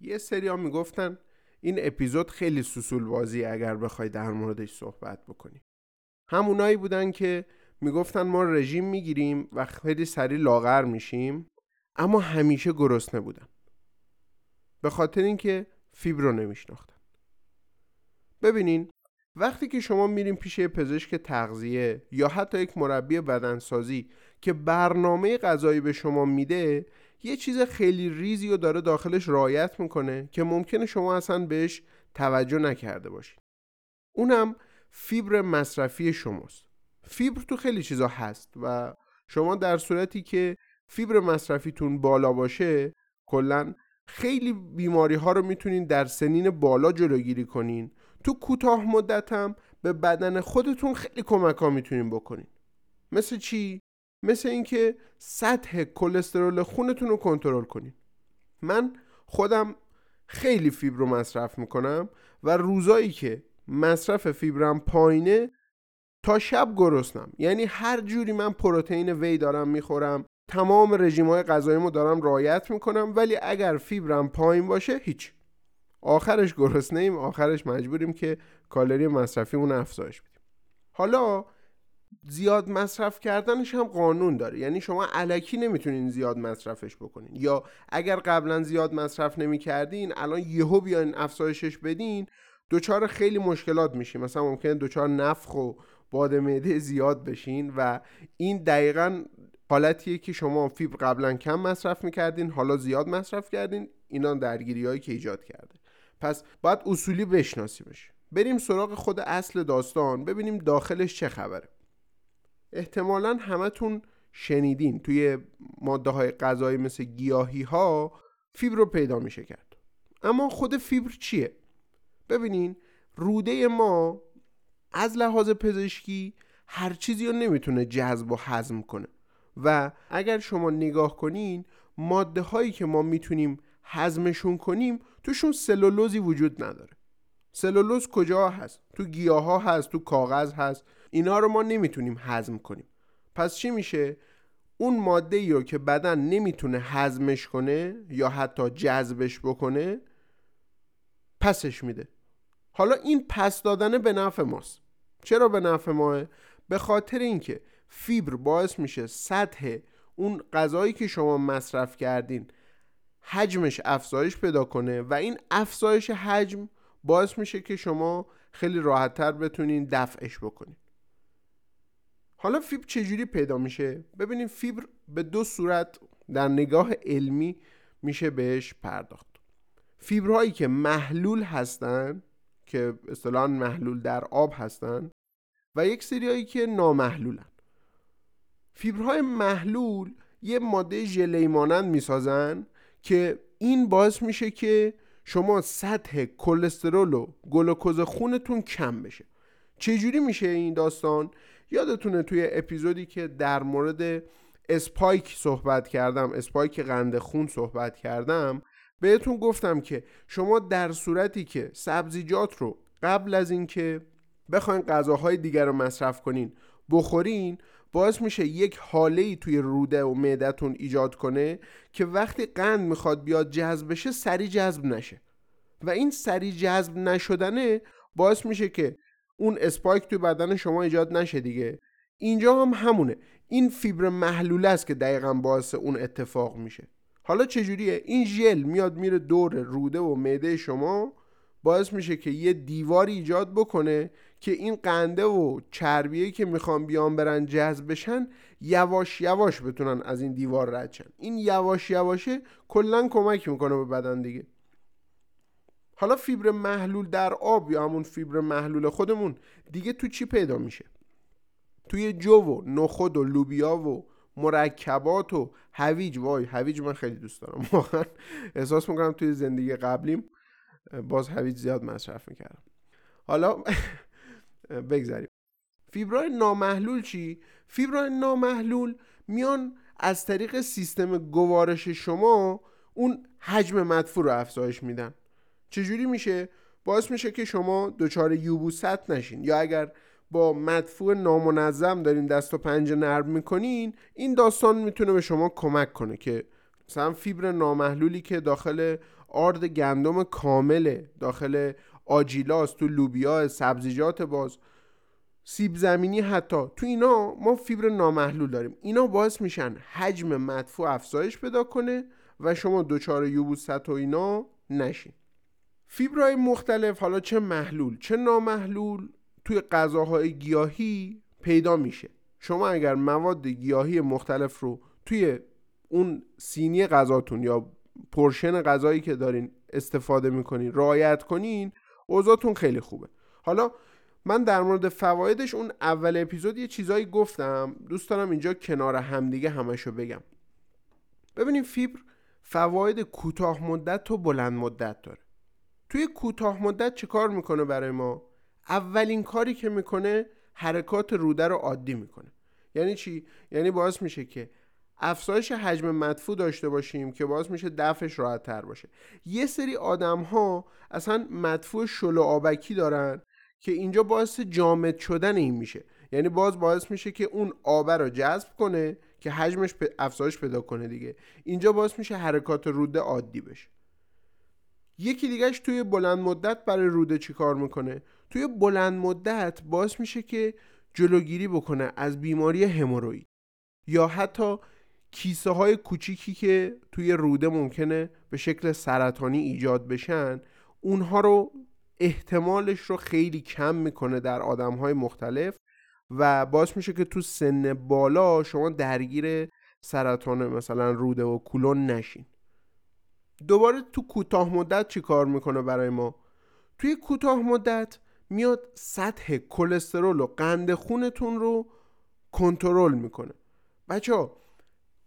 یه سری ها می‌گفتن این اپیزود خیلی سوسول بازی اگر بخوای در موردش صحبت بکنی. همونایی بودن که می‌گفتن ما رژیم می‌گیریم و خیلی سریع لاغر میشیم اما همیشه گرسنه بودن. به خاطر اینکه فیبر رو نمیشناختن. ببینین وقتی که شما میریم پیش پزشک تغذیه یا حتی یک مربی بدنسازی که برنامه غذایی به شما میده یه چیز خیلی ریزی رو داره داخلش رایت می‌کنه که ممکنه شما اصلا بهش توجه نکرده باشید. اونم فیبر مصرفی شماست. فیبر تو خیلی چیزا هست و شما در صورتی که فیبر مصرفیتون بالا باشه کلا خیلی بیماری ها رو می‌تونین در سنین بالا جلوگیری کنین. تو کوتاه مدت هم به بدن خودتون خیلی کمک ها می‌تونین بکنین. مثل چی؟ مثل اینکه سطح کلسترول خونتون رو کنترل کنین من خودم خیلی فیبر رو مصرف می‌کنم و روزایی که مصرف فیبرم پایینه تا شب گرسنم. یعنی هر جوری من پروتئین وی دارم می‌خورم تمام رژیم های غذاییمو دارم رایت می‌کنم ولی اگر فیبرم پایین باشه هیچ. آخرش گرسنه ایم آخرش مجبوریم که کالری مصرفیمون افزایش بدیم. حالا زیاد مصرف کردنش هم قانون داره. یعنی شما علکی نمی‌تونین زیاد مصرفش بکنین. یا اگر قبلا زیاد مصرف نمی‌کردین الان یهو بیاین افزایشش بدین دوچار خیلی مشکلات میشین. مثلا ممکنه دوچار نفخ و باد معده زیاد بشین و این دقیقا حالتیه که شما فیبر قبلا کم مصرف می‌کردین حالا زیاد مصرف کردین. اینا درگیری هایی که ایجاد کرده. پس باید اصولی بشناسیمش. بریم سراغ خود اصل داستان ببینیم داخلش چه خبره. احتمالا همتون شنیدین. توی ماده های غذایی مثل گیاهی ها فیبر رو پیدا میشه کرد. اما خود فیبر چیه؟ ببینین روده ما از لحاظ پزشکی هر چیزی رو نمی‌تونه جذب و هضم کنه. و اگر شما نگاه کنین ماده هایی که ما می‌تونیم هضمشون کنیم توشون سلولوزی وجود نداره. سلولوز کجا هست؟ تو گیاه ها هست تو کاغذ هست. اینا رو ما نمی‌تونیم هضم کنیم. پس چی میشه؟ اون ماده ای رو که بدن نمی‌تونه هضمش کنه یا حتی جذبش بکنه پسش میده. حالا این پس دادن به نفع ماست. چرا به نفع ماه؟ به خاطر اینکه فیبر باعث میشه سطح اون غذایی که شما مصرف کردین حجمش افزایش پیدا کنه و این افزایش حجم باعث میشه که شما خیلی راحتتر بتونین دفعش بکنین. حالا فیبر چجوری پیدا میشه؟ ببینیم فیبر به دو صورت در نگاه علمی میشه بهش پرداخت. فیبرهایی که محلول هستن که اصطلاحا محلول در آب هستن و یک سریایی که نامحلولن. فیبرهای محلول یه ماده ژله مانند می‌سازن که این باعث میشه که شما سطح کلسترول و گلوکوز خونتون کم بشه. چجوری میشه این داستان؟ یادتونه توی اپیزودی که در مورد spike صحبت کردم spike قند خون صحبت کردم بهتون گفتم که شما در صورتی که سبزیجات رو قبل از اینکه بخواین غذاهای دیگر رو مصرف کنین بخورین باعث میشه یک حاله ای توی روده و معدتون ایجاد کنه که وقتی قند می‌خواد بیاد جذب بشه سری جذب نشه. و این سری جذب نشدنه باعث میشه که اون اسپایک توی بدن شما ایجاد نشه دیگه. اینجا هم همونه. این فیبر محلوله است که دقیقا باعث اون اتفاق میشه. حالا چجوریه؟ این ژل میاد میره دور روده و معده شما باعث میشه که یه دیواری ایجاد بکنه که این قنده و چربیه که می‌خوان بیان برن جذب بشن یواش یواش بتونن از این دیوار رد شن. این یواش یواشه کلا کمک می‌کنه به بدن دیگه. حالا فیبر محلول در آب یا همون فیبر محلول خودمون دیگه تو چی پیدا میشه؟ توی جو و نخود و لوبیا و مرکبات و هویج. وای هویج من خیلی دوست دارم. واقعا احساس می‌کنم توی زندگی قبلیم باز هویج زیاد مصرف می‌کردم. حالا بگذاریم فیبرای نامحلول چی؟ فیبرای نامحلول میان از طریق سیستم گوارش شما اون حجم مدفوع رو افزایش میدن چجوری میشه؟ باعث میشه که شما دچار یوبوست نشین یا اگر با مدفوع نامنظم دارین دست و پنجه نرم می‌کنین این داستان می‌تونه به شما کمک کنه که مثلا فیبر نامحلولی که داخل آرد گندم کامل داخل آجیلاس تو لوبیا سبزیجات باز سیب زمینی حتی. تو اینا ما فیبر نامحلول داریم. اینا باعث میشن حجم مدفوع افزایش پیدا کنه و شما دچار یوبوست و اینا نشین. فیبرهای مختلف حالا چه محلول چه نامحلول توی غذاهای گیاهی پیدا میشه. شما اگر مواد گیاهی مختلف رو توی اون سینی غذاتون یا پرشن غذایی که دارین استفاده می‌کنین رعایت کنین اوضاعتون خیلی خوبه. حالا من در مورد فوایدش اون اول اپیزود یه چیزایی گفتم. دوست دارم اینجا کنار همدیگه همشو بگم. ببینیم فیبر فواید کوتاه مدت و بلند مدت داره. توی کوتاه مدت چه کار می‌کنه برای ما؟ اولین کاری که می‌کنه حرکات روده رو عادی می‌کنه. یعنی چی؟ یعنی باعث میشه که افزایش حجم مدفوع داشته باشیم که باعث میشه دفعش راحت تر باشه. یه سری آدم ها اصلا مدفوع شلو آبکی دارن که اینجا باعث جامد شدن این میشه. یعنی باز باعث میشه که اون آبه رو جذب کنه که حجمش افزایش پیدا کنه دیگه. اینجا باعث میشه حرکات روده عادی بشه. یکی دیگهش توی بلند مدت برای روده چی کار می‌کنه؟ توی بلند مدت باعث میشه که جلوگیری بکنه از بیماری هموروید. یا حتی کیسه های کوچیکی که توی روده ممکنه به شکل سرطانی ایجاد بشن اونها رو احتمالش رو خیلی کم می‌کنه در آدم های مختلف و باعث میشه که تو سن بالا شما درگیر سرطان مثلا روده و کولون نشین. دوباره تو کوتاه مدت چی کار می‌کنه برای ما؟ توی کوتاه مدت میاد سطح کلسترول و قند خونتون رو کنترل می‌کنه. بچه ها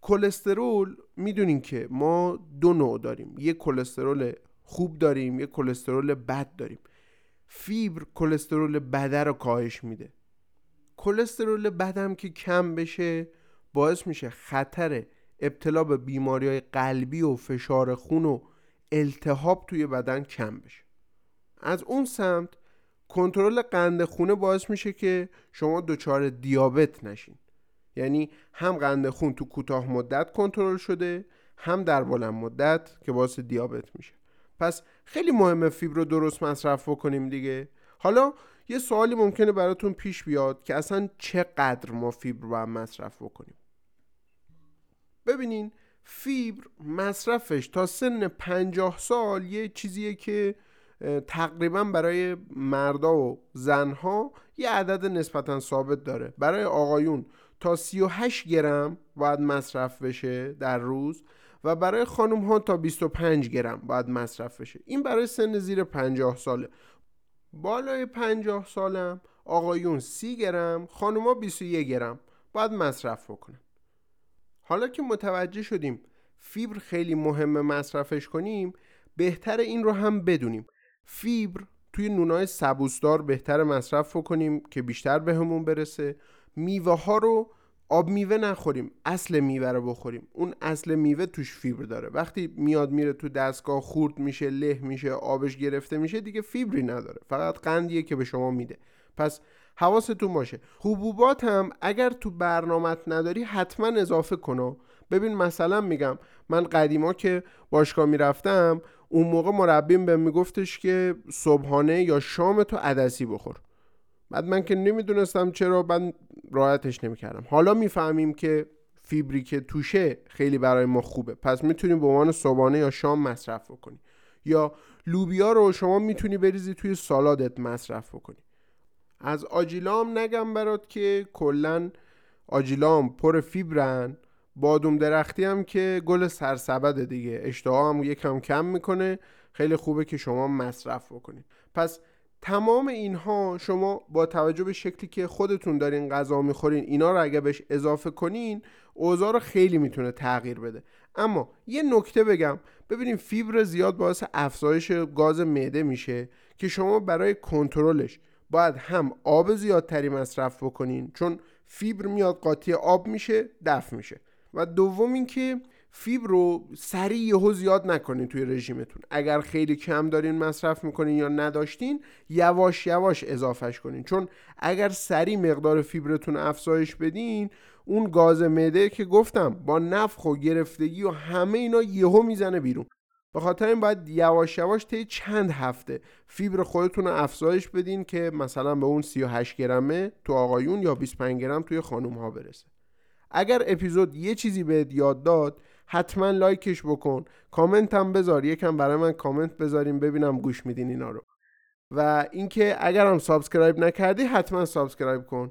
کلسترول می‌دونین که ما دو نوع داریم. یه کلسترول خوب داریم یه کلسترول بد داریم. فیبر کلسترول بده رو کاهش میده. کلسترول بدم که کم بشه باعث میشه خطر ابتلا به بیماری های قلبی و فشار خون و التهاب توی بدن کم بشه. از اون سمت کنترل قند خونه باعث میشه که شما دچار دیابت نشین. یعنی هم قند خون تو کوتاه مدت کنترل شده هم در بلند مدت که باعث دیابت میشه. پس خیلی مهمه فیبر رو درست مصرف بکنیم دیگه. حالا یه سوالی ممکنه براتون پیش بیاد که اصلا چقدر ما فیبر باید مصرف بکنیم. ببینین فیبر مصرفش تا سن 50 سال یه چیزیه که تقریبا برای مردا و زنها یه عدد نسبتا ثابت داره. برای آقایون تا 38 گرم باید مصرف بشه در روز و برای خانم ها تا 25 گرم باید مصرف بشه. این برای سن زیر 50 ساله. بالای 50 سالم آقایون 30 گرم خانوما 21 گرم باید مصرف بکنن. حالا که متوجه شدیم فیبر خیلی مهمه مصرفش کنیم بهتر این رو هم بدونیم. فیبر توی نونای سبوسدار بهتر مصرف کنیم که بیشتر بهمون به برسه. میوه ها رو آب میوه نخوریم اصل میوه رو بخوریم. اون اصل میوه توش فیبر داره. وقتی میاد میره تو دستگاه خورد میشه له میشه آبش گرفته میشه دیگه فیبری نداره. فقط قندیه که به شما میده. پس حواستون باشه. حبوبات هم اگر تو برنامت نداری حتما اضافه کنو. ببین مثلا میگم من قدیما که باشگاه می‌رفتم اون موقع مربیم به میگفتش که صبحانه یا شام تو عدسی بخور. بعد من که نمی‌دونستم چرا من راحتش نمی‌کردم. حالا می‌فهمیم که فیبری که توشه خیلی برای ما خوبه. پس می‌تونیم به عنوان صبحانه یا شام مصرف بکنی یا لوبیا رو شما می‌تونی بریزی توی سالادت مصرف بکنی. از آجیلام نگم برات که کلا آجیلام پر فیبرن. بادوم درختی هم که گل سرسبده دیگه. اشتها هم یکم کم می‌کنه. خیلی خوبه که شما مصرف بکنید. پس تمام اینها شما با توجه به شکلی که خودتون دارین غذا می‌خورین اینا رو اگه بهش اضافه کنین اوضاع رو خیلی می‌تونه تغییر بده. اما یه نکته بگم. ببینیم فیبر زیاد باعث افزایش گاز معده میشه که شما برای کنترلش باید هم آب زیادتری مصرف بکنین چون فیبر میاد قاطی آب میشه دفع میشه. و دوم اینکه فیبر رو سریع یهو زیاد نکنین توی رژیمتون. اگر خیلی کم دارین مصرف می‌کنین یا نداشتین یواش یواش اضافهش کنین. چون اگر سریع مقدار فیبرتون افزایش بدین اون گاز معده که گفتم با نفخ و گرفتگی و همه اینا یهو می‌زنه بیرون. به خاطر این باید یواش یواش طی چند هفته فیبر خودتون رو افزایش بدین که مثلا به اون 38 گرمه تو آقایون یا 25 گرم توی خانوم ها برسه. اگر اپیزود یه چیزی بهت یاد داد حتما لایکش بکن. کامنت هم بذار. یکم برای من کامنت بذاریم ببینم گوش میدین اینا رو. و اینکه اگر هم subscribe نکردی حتما subscribe کن.